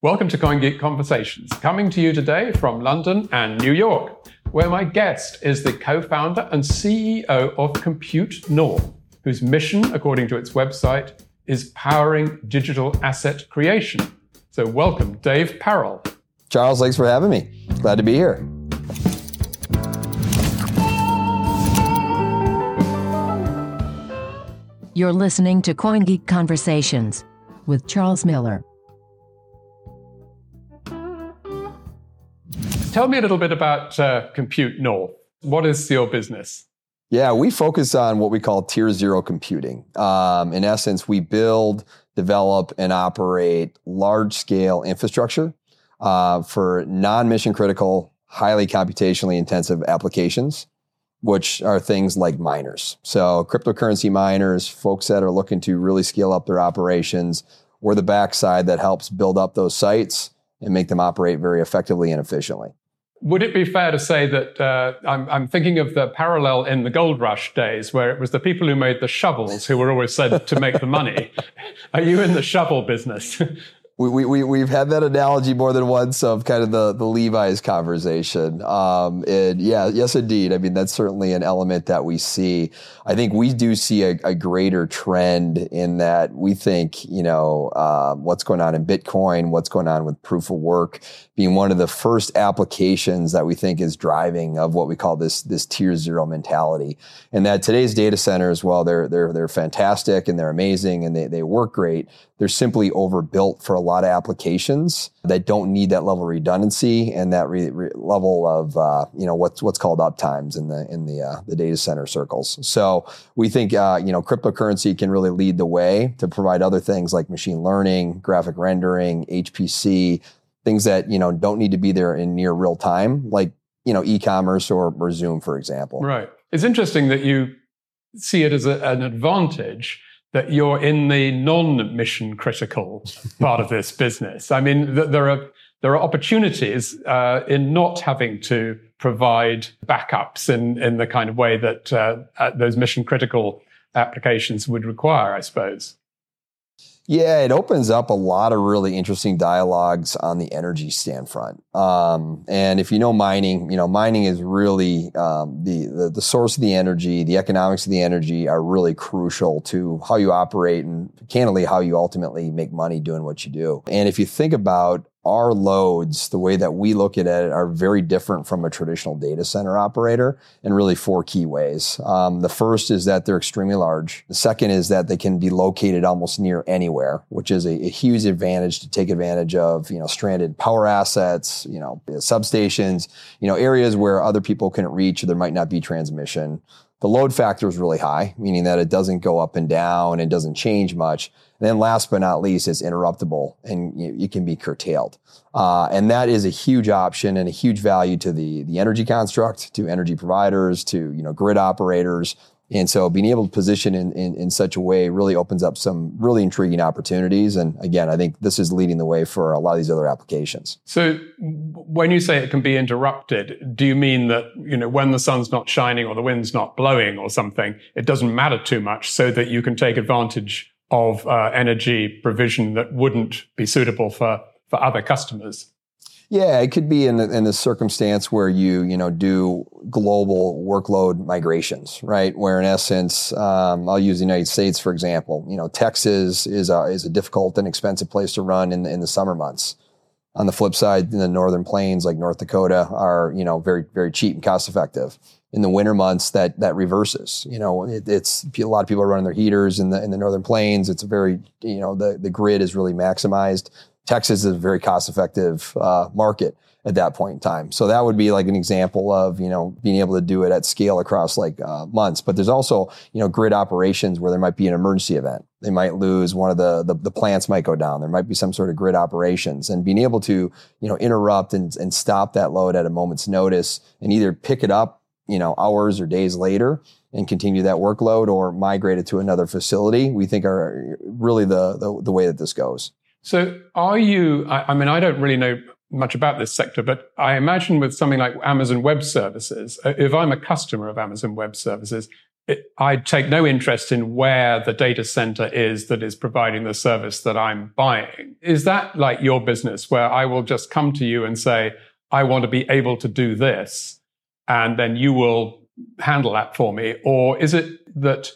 Welcome to CoinGeek Conversations, coming to you today from London and New York, where my guest is the co founder and CEO of Compute North, whose mission, according to its website, is powering digital asset creation. So, welcome, Dave Perrill. Charles, thanks for having me. Glad to be here. You're listening to CoinGeek Conversations with Charles Miller. Tell me a little bit about uh, Compute North. What is your business? Yeah, we focus on what we call tier zero computing. Um, in essence, we build, develop, and operate large scale infrastructure uh, for non mission critical, highly computationally intensive applications, which are things like miners. So, cryptocurrency miners, folks that are looking to really scale up their operations, we're the backside that helps build up those sites and make them operate very effectively and efficiently. Would it be fair to say that uh, I'm, I'm, thinking of the parallel in the gold rush days where it was the people who made the shovels who were always said to make the money? Are you in the shovel business? We, we, we've had that analogy more than once of kind of the, the Levi's conversation. Um, and yeah, yes, indeed. I mean, that's certainly an element that we see. I think we do see a, a greater trend in that we think, you know, uh, what's going on in Bitcoin, what's going on with proof of work being one of the first applications that we think is driving of what we call this, this tier zero mentality. And that today's data centers, well, they're, they're, they're fantastic and they're amazing and they, they work great. They're simply overbuilt for a lot of applications that don't need that level of redundancy and that re, re, level of uh, you know what's what's called uptimes in the in the uh, the data center circles. So we think uh, you know cryptocurrency can really lead the way to provide other things like machine learning, graphic rendering, HPC, things that you know don't need to be there in near real time, like you know e-commerce or, or Zoom, for example. Right. It's interesting that you see it as a, an advantage that you're in the non-mission critical part of this business. I mean, th- there are there are opportunities uh, in not having to provide backups in in the kind of way that uh, uh those mission critical applications would require, I suppose. Yeah, it opens up a lot of really interesting dialogues on the energy stand front. Um, and if you know mining, you know mining is really um, the, the, the source of the energy, the economics of the energy are really crucial to how you operate and candidly how you ultimately make money doing what you do. And if you think about our loads, the way that we look at it, are very different from a traditional data center operator in really four key ways. Um, the first is that they're extremely large. The second is that they can be located almost near anywhere, which is a, a huge advantage to take advantage of, you know, stranded power assets, you know, substations, you know, areas where other people couldn't reach or there might not be transmission. The load factor is really high, meaning that it doesn't go up and down and doesn't change much. Then last but not least, it's interruptible and you, you can be curtailed. Uh, and that is a huge option and a huge value to the, the energy construct, to energy providers, to, you know, grid operators, and so being able to position in, in, in, such a way really opens up some really intriguing opportunities. And again, I think this is leading the way for a lot of these other applications. So when you say it can be interrupted, do you mean that, you know, when the sun's not shining or the wind's not blowing or something, it doesn't matter too much so that you can take advantage of uh, energy provision that wouldn't be suitable for, for other customers? Yeah, it could be in in a circumstance where you you know do global workload migrations, right? Where in essence, um, I'll use the United States for example. You know, Texas is a is a difficult and expensive place to run in in the summer months. On the flip side, the northern plains like North Dakota are you know very very cheap and cost effective. In the winter months, that that reverses. You know, it, it's a lot of people are running their heaters in the in the northern plains. It's a very you know the the grid is really maximized Texas is a very cost effective uh, market at that point in time. So that would be like an example of, you know, being able to do it at scale across like uh, months. But there's also, you know, grid operations where there might be an emergency event. They might lose one of the, the, the plants might go down. There might be some sort of grid operations and being able to, you know, interrupt and, and stop that load at a moment's notice and either pick it up, you know, hours or days later and continue that workload or migrate it to another facility, we think are really the, the, the way that this goes. So, are you? I, I, mean, I don't really know much about this sector, but I imagine with something like Amazon Web Services, uh, if I'm a customer of Amazon Web Services, it, I take no interest in where the data center is that is providing the service that I'm buying. Is that like your business where I will just come to you and say, I want to be able to do this, and then you will handle that for me? Or is it that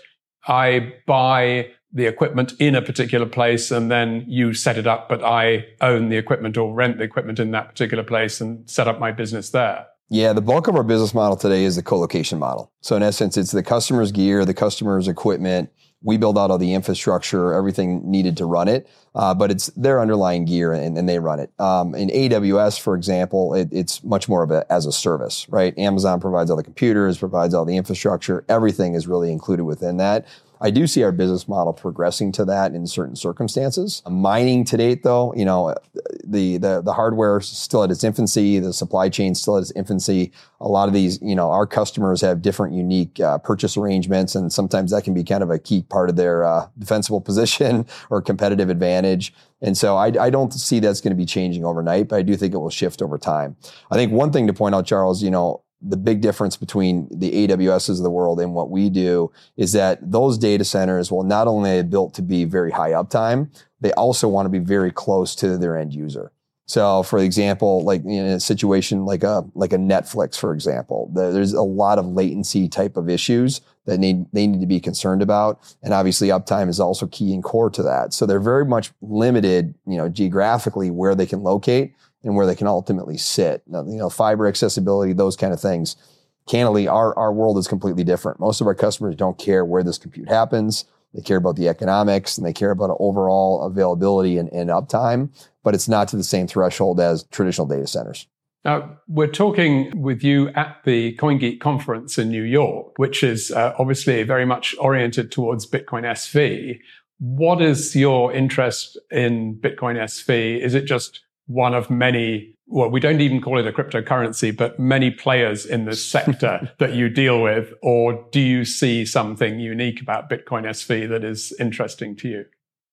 I buy the equipment in a particular place and then you set it up, but I own the equipment or rent the equipment in that particular place and set up my business there? Yeah, the bulk of our business model today is the co-location model. So in essence, it's the customer's gear, the customer's equipment. We build out all the infrastructure, everything needed to run it, uh, but it's their underlying gear and, and they run it. Um, in AWS, for example, it, it's much more of a as a service, right? Amazon provides all the computers, provides all the infrastructure. Everything is really included within that. I do see our business model progressing to that in certain circumstances. Mining to date, though, you know, the the the hardware is still at its infancy, the supply chain still at its infancy. A lot of these, you know, our customers have different unique uh, purchase arrangements, and sometimes that can be kind of a key part of their uh, defensible position or competitive advantage. And so I, I don't see that's going to be changing overnight, but I do think it will shift over time. I think one thing to point out, Charles, you know, the big difference between the AWSs of the world and what we do is that those data centers will not only built to be very high uptime, they also want to be very close to their end user. So, for example, like in a situation like a like a Netflix, for example, there's a lot of latency type of issues that need they need to be concerned about, and obviously uptime is also key and core to that. So they're very much limited, you know, geographically where they can locate and where they can ultimately sit. You know, fiber accessibility, those kind of things. Candidly, our, our world is completely different. Most of our customers don't care where this compute happens. They care about the economics and they care about overall availability and, and uptime, but it's not to the same threshold as traditional data centers. Now, we're talking with you at the CoinGeek conference in New York, which is uh, obviously very much oriented towards Bitcoin SV. What is your interest in Bitcoin SV? Is it just one of many, well, we don't even call it a cryptocurrency, but many players in this sector that you deal with? Or do you see something unique about Bitcoin SV that is interesting to you?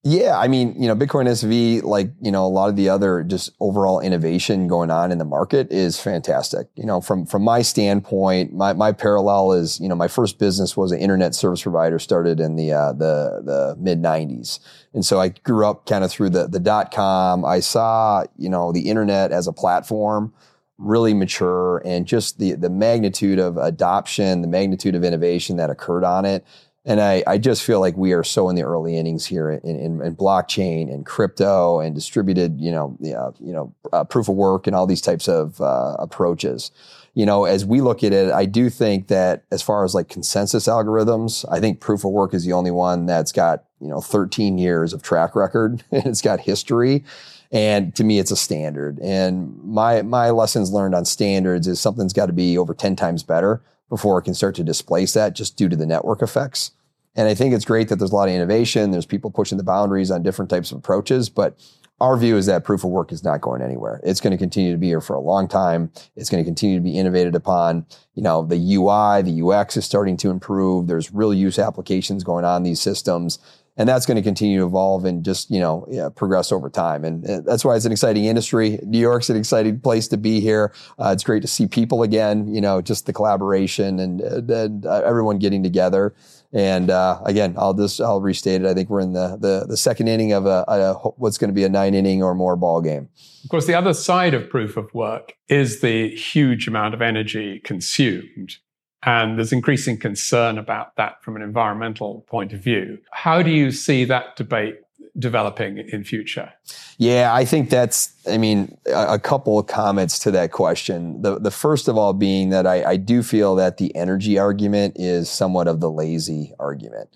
Yeah, I mean, you know, Bitcoin SV, like, you know, a lot of the other just overall innovation going on in the market is fantastic. You know, from, from my standpoint, my, my parallel is, you know, my first business was an internet service provider started in the, uh, the, the mid nineties. And so I grew up kind of through the, the dot com. I saw, you know, the internet as a platform really mature and just the, the magnitude of adoption, the magnitude of innovation that occurred on it and I, I just feel like we are so in the early innings here in, in, in blockchain and crypto and distributed, you know, uh, you know, uh, proof of work and all these types of uh, approaches. You know, as we look at it, I do think that as far as like consensus algorithms, I think proof of work is the only one that's got you know 13 years of track record and it's got history. And to me, it's a standard. And my my lessons learned on standards is something's got to be over 10 times better before it can start to displace that just due to the network effects. And I think it's great that there's a lot of innovation. There's people pushing the boundaries on different types of approaches, but our view is that proof of work is not going anywhere. It's going to continue to be here for a long time. It's going to continue to be innovated upon. You know, the UI, the UX is starting to improve. There's real use applications going on these systems and that's going to continue to evolve and just you know yeah, progress over time. And uh, that's why it's an exciting industry. New york's an exciting place to be here. Uh, it's great to see people again you know just the collaboration and, and uh, everyone getting together. And uh, again i'll just i'll restate it. I think we're in the the, the second inning of a, a what's going to be a nine inning or more ball game. Of course the other side of proof of work is the huge amount of energy consumed and there's increasing concern about that from an environmental point of view. How do you see that debate developing in future? Yeah, I think that's, I mean, a, a couple of comments to that question. The, the first of all being that I, I do feel that the energy argument is somewhat of the lazy argument.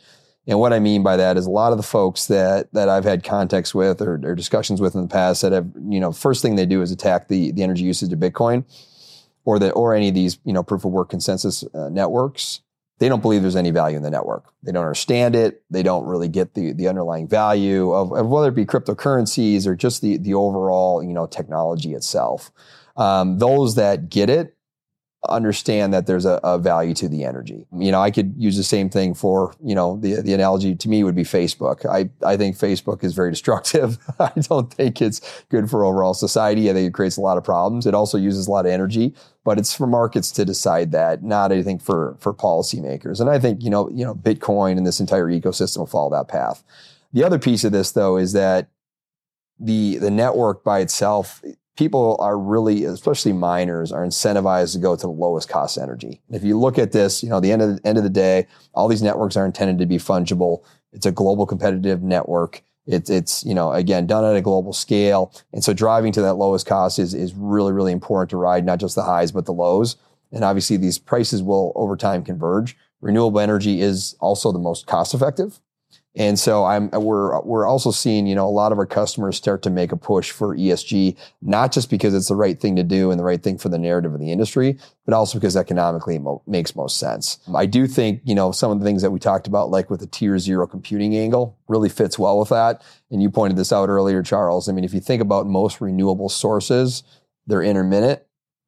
And what I mean by that is a lot of the folks that that I've had contacts with or, or discussions with in the past that have, you know, first thing they do is attack the the energy usage of Bitcoin or that or any of these you know proof of work consensus uh, networks they don't believe there's any value in the network. They don't understand it. They don't really get the the underlying value of, of whether it be cryptocurrencies or just the the overall you know technology itself. Um, those that get it understand that there's a, a, value to the energy. You know, I could use the same thing for, you know, the, the analogy to me would be Facebook. I, I think Facebook is very destructive. I don't think it's good for overall society. I think it creates a lot of problems. It also uses a lot of energy, but it's for markets to decide that, not anything for, for policymakers. And I think, you know, you know, Bitcoin and this entire ecosystem will follow that path. The other piece of this though is that the, the network by itself people are really, especially miners, are incentivized to go to the lowest cost energy. If you look at this, you know, the end of the end of the day, all these networks are intended to be fungible. It's a global competitive network. It's it's you know again done at a global scale, and so driving to that lowest cost is is really really important to ride not just the highs but the lows. And obviously, these prices will over time converge. Renewable energy is also the most cost effective. And so I'm, we're, we're also seeing, you know, a lot of our customers start to make a push for ESG, not just because it's the right thing to do and the right thing for the narrative of the industry, but also because economically it mo- makes most sense. I do think, you know, some of the things that we talked about, like with the tier zero computing angle really fits well with that. And you pointed this out earlier, Charles. I mean, if you think about most renewable sources, they're intermittent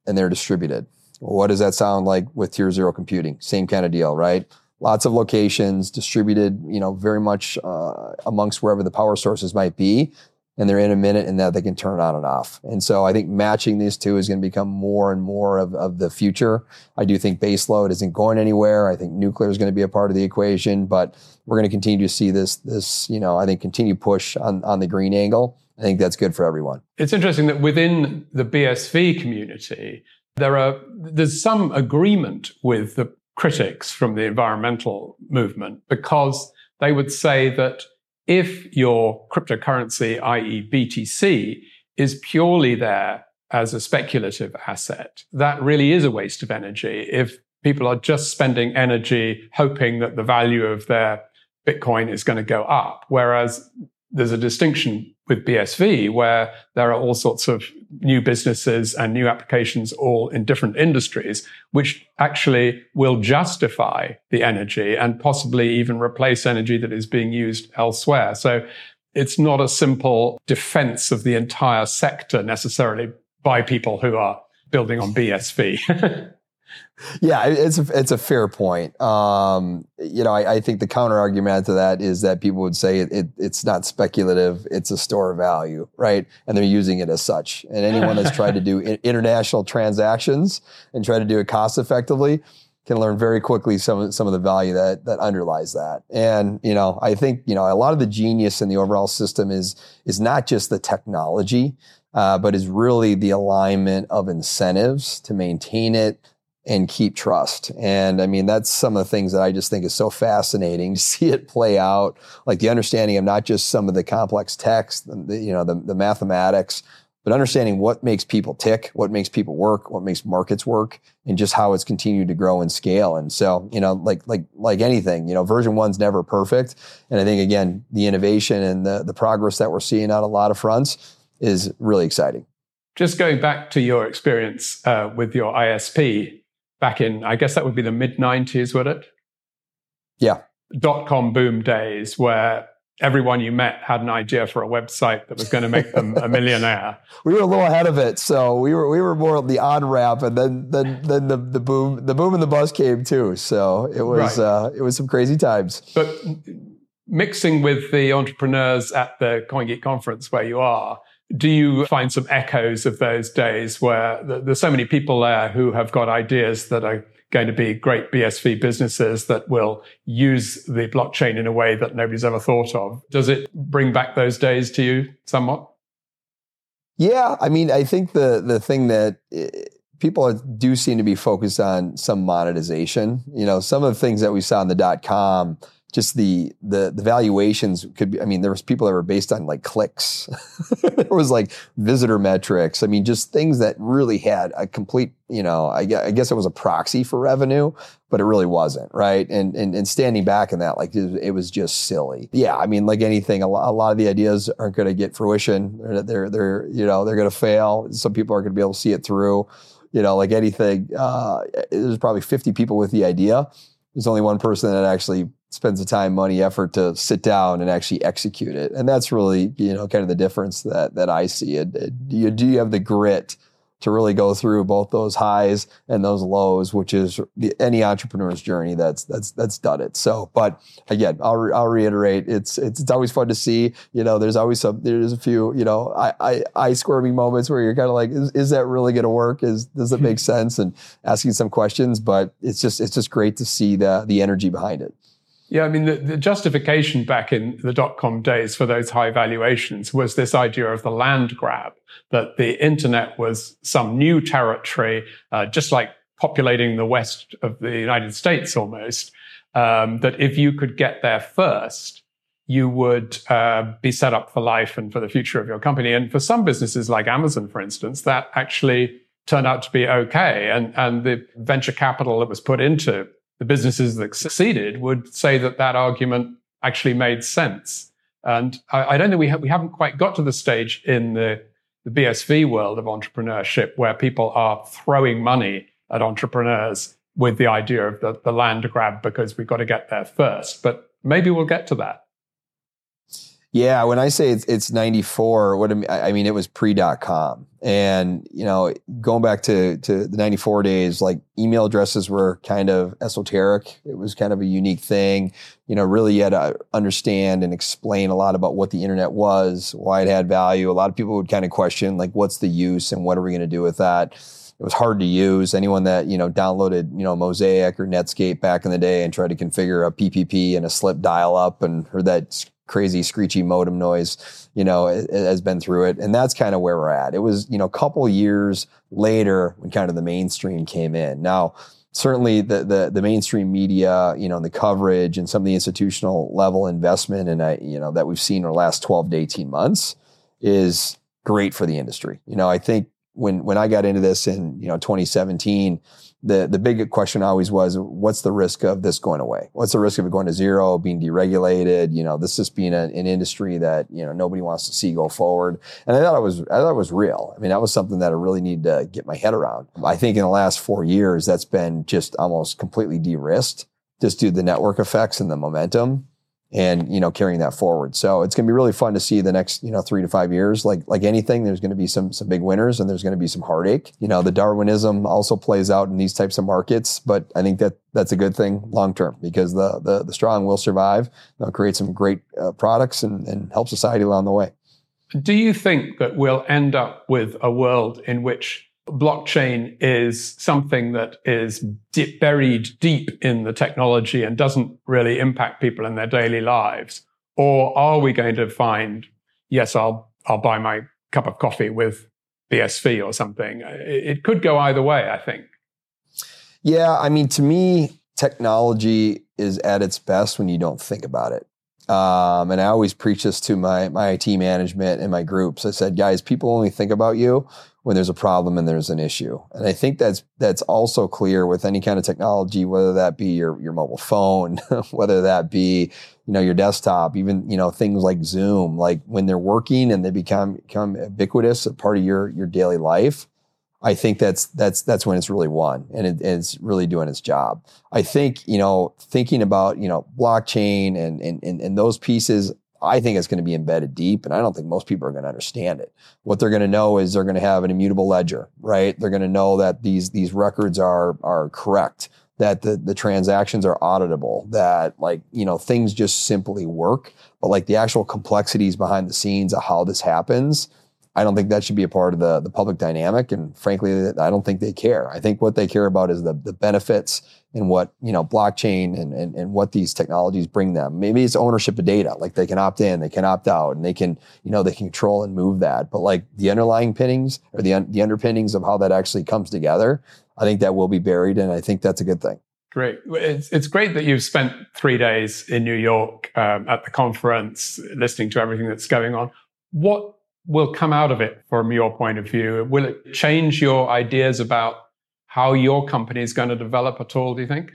and they're distributed. what does that sound like with tier zero computing? Same kind of deal, right? Lots of locations distributed, you know, very much uh, amongst wherever the power sources might be. And they're in a minute and that they can turn on and off. And so I think matching these two is going to become more and more of, of the future. I do think baseload isn't going anywhere. I think nuclear is going to be a part of the equation, but we're going to continue to see this, this, you know, I think continue push on, on the green angle. I think that's good for everyone. It's interesting that within the BSV community, there are there's some agreement with the critics from the environmental movement because they would say that if your cryptocurrency, i.e., BTC, is purely there as a speculative asset, that really is a waste of energy. If people are just spending energy hoping that the value of their Bitcoin is going to go up, whereas there's a distinction with BSV where there are all sorts of new businesses and new applications all in different industries, which actually will justify the energy and possibly even replace energy that is being used elsewhere. So it's not a simple defense of the entire sector necessarily by people who are building on BSV. yeah, it's a, it's a fair point. Um, you know, I, I, think the counter argument to that is that people would say it, it, it's not speculative; it's a store of value, right? And they're using it as such. And anyone that's tried to do international transactions and try to do it cost effectively can learn very quickly some some of the value that that underlies that. And you know, I think you know a lot of the genius in the overall system is is not just the technology, uh, but is really the alignment of incentives to maintain it and keep trust. And I mean, that's some of the things that I just think is so fascinating to see it play out, like the understanding of not just some of the complex text, you know, the, the mathematics, but understanding what makes people tick, what makes people work, what makes markets work, and just how it's continued to grow and scale. And so, you know, like like like anything, you know, version one's never perfect. And I think again, the innovation and the the progress that we're seeing on a lot of fronts is really exciting. Just going back to your experience uh, with your ISP, back in, I guess that would be the mid 90s, would it? Yeah. Dot com boom days where everyone you met had an idea for a website that was going to make them a millionaire. we were a little ahead of it, so we were we were more the on ramp, and then then then the, the boom the boom and the bust came too. So it was right. uh, it was some crazy times. But mixing with the entrepreneurs at the CoinGeek conference where you are, do you find some echoes of those days where there's so many people there who have got ideas that are going to be great BSV businesses that will use the blockchain in a way that nobody's ever thought of? Does it bring back those days to you somewhat? Yeah, I mean, I think the the thing that eh, people do seem to be focused on some monetization. You know, some of the things that we saw in the dot com just the the the valuations could be. I mean, there was people that were based on like clicks. there was like visitor metrics. I mean, just things that really had a complete. You know, I, I guess it was a proxy for revenue, but it really wasn't, right? And and, and standing back in that, like it, it was just silly. Yeah, I mean, like anything, a lot, a lot of the ideas aren't going to get fruition. They're, they're they're you know they're going to fail. Some people aren't going to be able to see it through. You know, like anything, uh, there's probably 50 people with the idea. There's only one person that actually spends the time, money, effort to sit down and actually execute it. And that's really, you know, kind of the difference that that I see. It, it, do, you, do you have the grit to really go through both those highs and those lows, which is the, any entrepreneur's journey that's that's that's done it. So, but again, I'll, re- I'll reiterate, it's, it's it's always fun to see. You know, there's always some there's a few you know I eye squirming moments where you're kind of like, is, is that really going to work? Is does it make sense? And asking some questions, but it's just it's just great to see the the energy behind it. Yeah, I mean, the, the, justification back in the dot com days for those high valuations was this idea of the land grab, that the internet was some new territory, uh, just like populating the west of the United States almost, um, that if you could get there first, you would uh, be set up for life and for the future of your company. And for some businesses like Amazon, for instance, that actually turned out to be okay. And, and the venture capital that was put into the businesses that succeeded would say that that argument actually made sense. And I, I don't think we, ha- we haven't quite got to the stage in the, the BSV world of entrepreneurship where people are throwing money at entrepreneurs with the idea of the, the land grab because we've got to get there first. But maybe we'll get to that. Yeah, when I say it's, it's 94, what I mean, it was pre dot com. And, you know, going back to, to the 94 days, like email addresses were kind of esoteric. It was kind of a unique thing. You know, really you had to understand and explain a lot about what the internet was, why it had value. A lot of people would kind of question, like, what's the use and what are we going to do with that? It was hard to use. Anyone that, you know, downloaded, you know, Mosaic or Netscape back in the day and tried to configure a PPP and a slip dial up and heard that crazy screechy modem noise, you know, has been through it. And that's kind of where we're at. It was, you know, a couple years later when kind of the mainstream came in. Now, certainly the, the, the mainstream media, you know, and the coverage and some of the institutional level investment and I, you know, that we've seen in the last 12 to 18 months is great for the industry. You know, I think when, when I got into this in, you know, 2017, the the big question always was what's the risk of this going away? What's the risk of it going to zero being deregulated? You know this just being a, an industry that you know nobody wants to see go forward. And i thought it was i thought it was real. I mean that was something that i really need to get my head around. I think in the last four years that's been just almost completely de-risked just due to the network effects and the momentum and you know carrying that forward. So it's going to be really fun to see the next you know three to five years. Like like anything, there's going to be some some big winners and there's going to be some heartache. You know, the Darwinism also plays out in these types of markets, but I think that that's a good thing long term because the, the the strong will survive. They'll create some great uh, products and, and help society along the way. Do you think that we'll end up with a world in which blockchain is something that is deep, buried deep in the technology and doesn't really impact people in their daily lives? Or are we going to find, yes, I'll, I'll buy my cup of coffee with BSV or something? It, it could go either way, I think. Yeah. I mean, to me, technology is at its best when you don't think about it. Um, and I always preach this to my, my IT management and my groups. I said, guys, people only think about you when there's a problem and there's an issue. And I think that's that's also clear with any kind of technology, whether that be your your mobile phone, whether that be you know your desktop, even you know things like Zoom. Like when they're working and they become become ubiquitous, a part of your your daily life. I think that's that's that's when it's really won and it, it's really doing its job. I think you know thinking about you know blockchain and and and, and those pieces. I think it's going to be embedded deep, and I don't think most people are going to understand it. What they're going to know is they're going to have an immutable ledger, right? They're going to know that these these records are are correct, that the the transactions are auditable, that like you know things just simply work. But like the actual complexities behind the scenes of how this happens, I don't think that should be a part of the, the public dynamic. And frankly, I don't think they care. I think what they care about is the, the benefits and what, you know, blockchain and, and, and what these technologies bring them. Maybe it's ownership of data. Like they can opt in, they can opt out, and they can, you know, they can control and move that. But like the underlying pinnings or the, the underpinnings of how that actually comes together, I think that will be buried. And I think that's a good thing. Great. It's, it's great that you've spent three days in New York um, at the conference, listening to everything that's going on. What will come out of it from your point of view? Will it change your ideas about how your company is going to develop at all, do you think?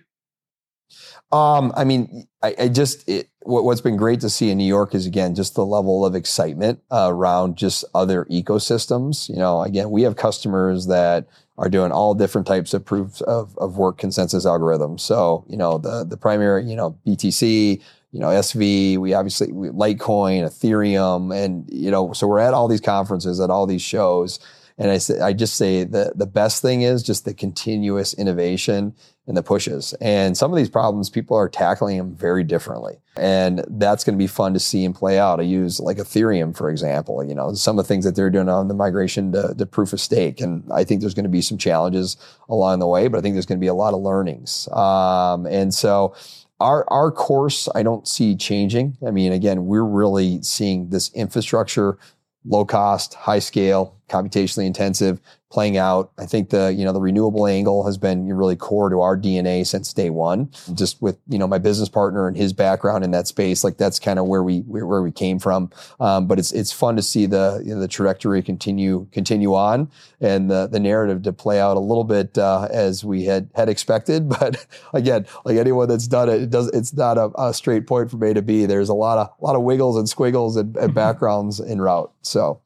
Um, I mean, I, I just it, what, has been great to see in New York is again just the level of excitement uh, around just other ecosystems. You know, again, we have customers that are doing all different types of proofs of, of work consensus algorithms. So, you know, the the primary, you know, BTC, you know, SV, we obviously, Litecoin, Ethereum, and, you know, so we're at all these conferences, at all these shows. And I say, I just say the the best thing is just the continuous innovation and the pushes. And some of these problems, people are tackling them very differently. And that's going to be fun to see and play out. I use like Ethereum, for example, you know, some of the things that they're doing on the migration to, to proof of stake. And I think there's going to be some challenges along the way, but I think there's going to be a lot of learnings. Um, and so, our, our course, I don't see changing. I mean, again, we're really seeing this infrastructure, low cost, high scale, computationally intensive, playing out. I think the you know the renewable angle has been really core to our DNA since day one. Just with you know my business partner and his background in that space, like that's kind of where we where we came from. Um, but it's it's fun to see the you know, the trajectory continue continue on and the the narrative to play out a little bit uh, as we had had expected. But again, like anyone that's done it, it does it's not a, a, straight point from A to B. There's a lot of a lot of wiggles and squiggles and, and backgrounds in route. So.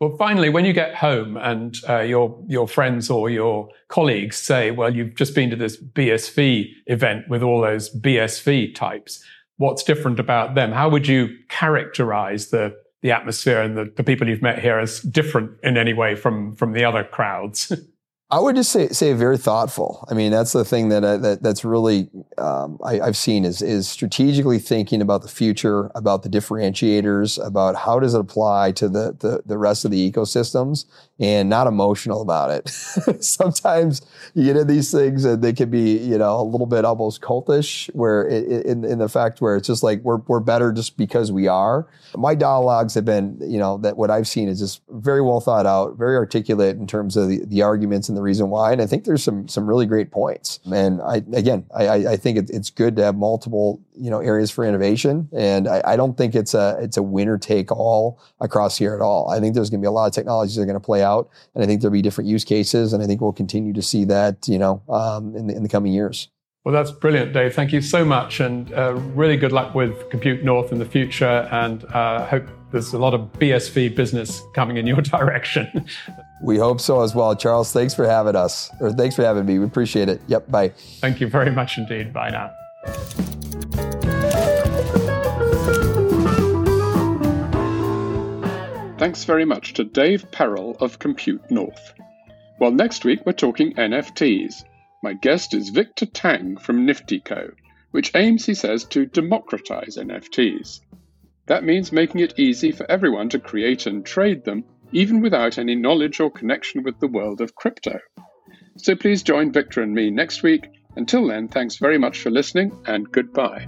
Well, finally, when you get home and uh, your your friends or your colleagues say, "Well, you've just been to this BSV event with all those BSV types," what's different about them? How would you characterize the the atmosphere and the, the people you've met here as different in any way from from the other crowds? I would just say say very thoughtful. I mean, that's the thing that I, that that's really um, I, have seen is is strategically thinking about the future, about the differentiators, about how does it apply to the the, the rest of the ecosystems, and not emotional about it. Sometimes you get in these things and they can be you know a little bit almost cultish, where it, in in the fact where it's just like we're we're better just because we are. My dialogues have been you know that what I've seen is just very well thought out, very articulate in terms of the, the arguments and the reason why. And I think there's some some really great points. And I again, I, I think it, it's good to have multiple you know areas for innovation. And I, I don't think it's a it's a winner take all across here at all. I think there's going to be a lot of technologies that are going to play out, and I think there'll be different use cases. And I think we'll continue to see that you know um, in the, in the coming years. Well, that's brilliant, Dave. Thank you so much, and uh, really good luck with Compute North in the future. And uh, hope there's a lot of BSV business coming in your direction. We hope so as well. Charles, thanks for having us, or thanks for having me. We appreciate it. Yep, bye. Thank you very much indeed. Bye now. Thanks very much to Dave Perrill of Compute North. Well, next week we're talking NFTs. My guest is Victor Tang from NiftyCo, which aims, he says, to democratize NFTs. That means making it easy for everyone to create and trade them even without any knowledge or connection with the world of crypto. So please join Victor and me next week. Until then, thanks very much for listening and goodbye.